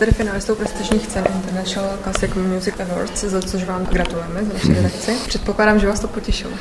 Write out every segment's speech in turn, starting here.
Tedy finalistou prestižních cen International Classic Music Awards, za což vám gratulujeme za naši redakci. Předpokládám, že vás to potěšilo.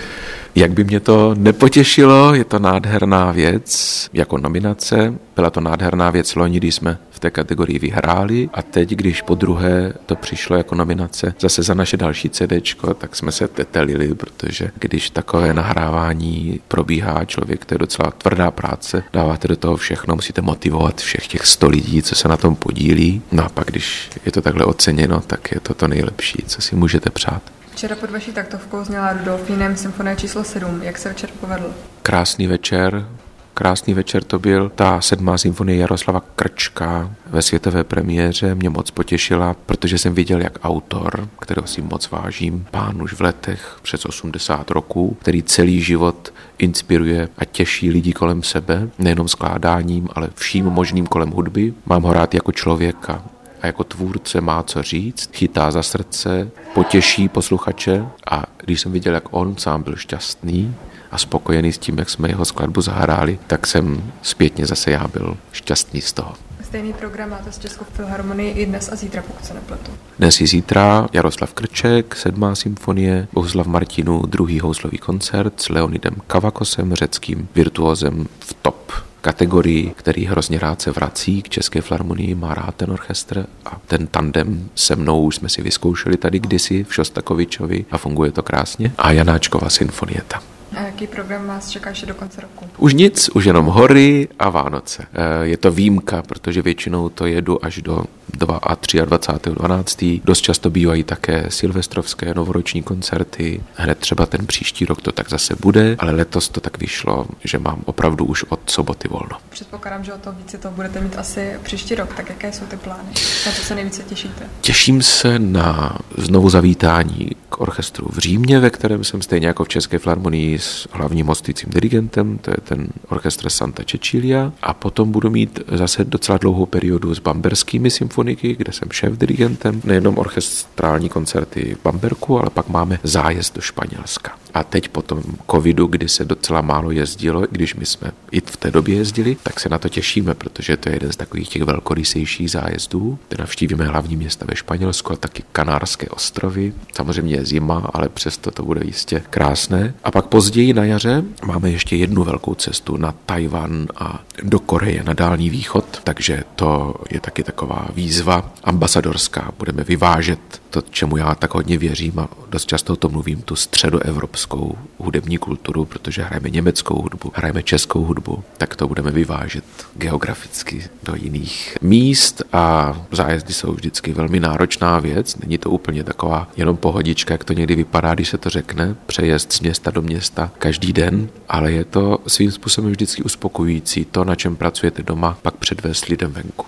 Jak by mě to nepotěšilo, je to nádherná věc jako nominace. Byla to nádherná věc loni, když jsme v té kategorii vyhráli a teď, když po druhé to přišlo jako nominace zase za naše další CD, tak jsme se tetelili, protože když takové nahrávání probíhá člověk, to je docela tvrdá práce, dáváte do toho všechno, musíte motivovat všech těch sto lidí, co se na tom podílí. No a pak, když je to takhle oceněno, tak je to to nejlepší, co si můžete přát. Včera pod vaší taktovkou zněla Rudolfínem symfonie číslo 7. Jak se večer povedl? Krásný večer, krásný večer to byl. Ta sedmá symfonie Jaroslava Krčka ve světové premiéře mě moc potěšila, protože jsem viděl, jak autor, kterého si moc vážím, pán už v letech přes 80 roků, který celý život inspiruje a těší lidi kolem sebe, nejenom skládáním, ale vším možným kolem hudby. Mám ho rád jako člověka, a jako tvůrce má co říct, chytá za srdce, potěší posluchače a když jsem viděl, jak on sám byl šťastný a spokojený s tím, jak jsme jeho skladbu zahráli, tak jsem zpětně zase já byl šťastný z toho. Stejný program máte s Českou filharmonii i dnes a zítra, pokud se nepletu. Dnes i zítra Jaroslav Krček, sedmá symfonie, Bohuslav Martinu, druhý houslový koncert s Leonidem Kavakosem, řeckým virtuózem v top kategorii, který hrozně rád se vrací k České filharmonii, má rád ten orchestr a ten tandem se mnou už jsme si vyzkoušeli tady kdysi v Šostakovičovi a funguje to krásně. A Janáčkova symfonieta. A jaký program vás čeká ještě do konce roku? Už nic, už jenom hory a Vánoce. Eh, je to výjimka, protože většinou to jedu až do 2 a 23. 12. Dost často bývají také silvestrovské novoroční koncerty. Hned třeba ten příští rok to tak zase bude, ale letos to tak vyšlo, že mám opravdu už od soboty volno. Předpokládám, že o to více to budete mít asi příští rok. Tak jaké jsou ty plány? Na co se nejvíce těšíte? Těším se na znovu zavítání k orchestru v Římě, ve kterém jsem stejně jako v České filharmonii s hlavním hostujícím dirigentem, to je ten orchestr Santa Cecilia. A potom budu mít zase docela dlouhou periodu s bamberskými symfoniky, kde jsem šéf dirigentem. Nejenom orchestrální koncerty v Bamberku, ale pak máme zájezd do Španělska. A teď po tom covidu, kdy se docela málo jezdilo, když my jsme i v té době jezdili, tak se na to těšíme, protože to je jeden z takových těch velkorysejších zájezdů, kde navštívíme hlavní města ve Španělsku a taky Kanárské ostrovy. Samozřejmě je zima, ale přesto to bude jistě krásné. A pak později na jaře máme ještě jednu velkou cestu na Tajvan a do Koreje na Dálný východ, takže to je taky taková výzva ambasadorská. Budeme vyvážet to, čemu já tak hodně věřím a dost často to mluvím, tu středoevropskou hudební kulturu, protože hrajeme německou hudbu, hrajeme českou hudbu, tak to budeme vyvážet geograficky do jiných míst a zájezdy jsou vždycky velmi náročná věc. Není to úplně taková jenom pohodička, jak to někdy vypadá, když se to řekne, přejezd z města do města každý den, ale je to svým způsobem vždycky uspokojující to, na čem pracujete doma, pak předvést lidem venku.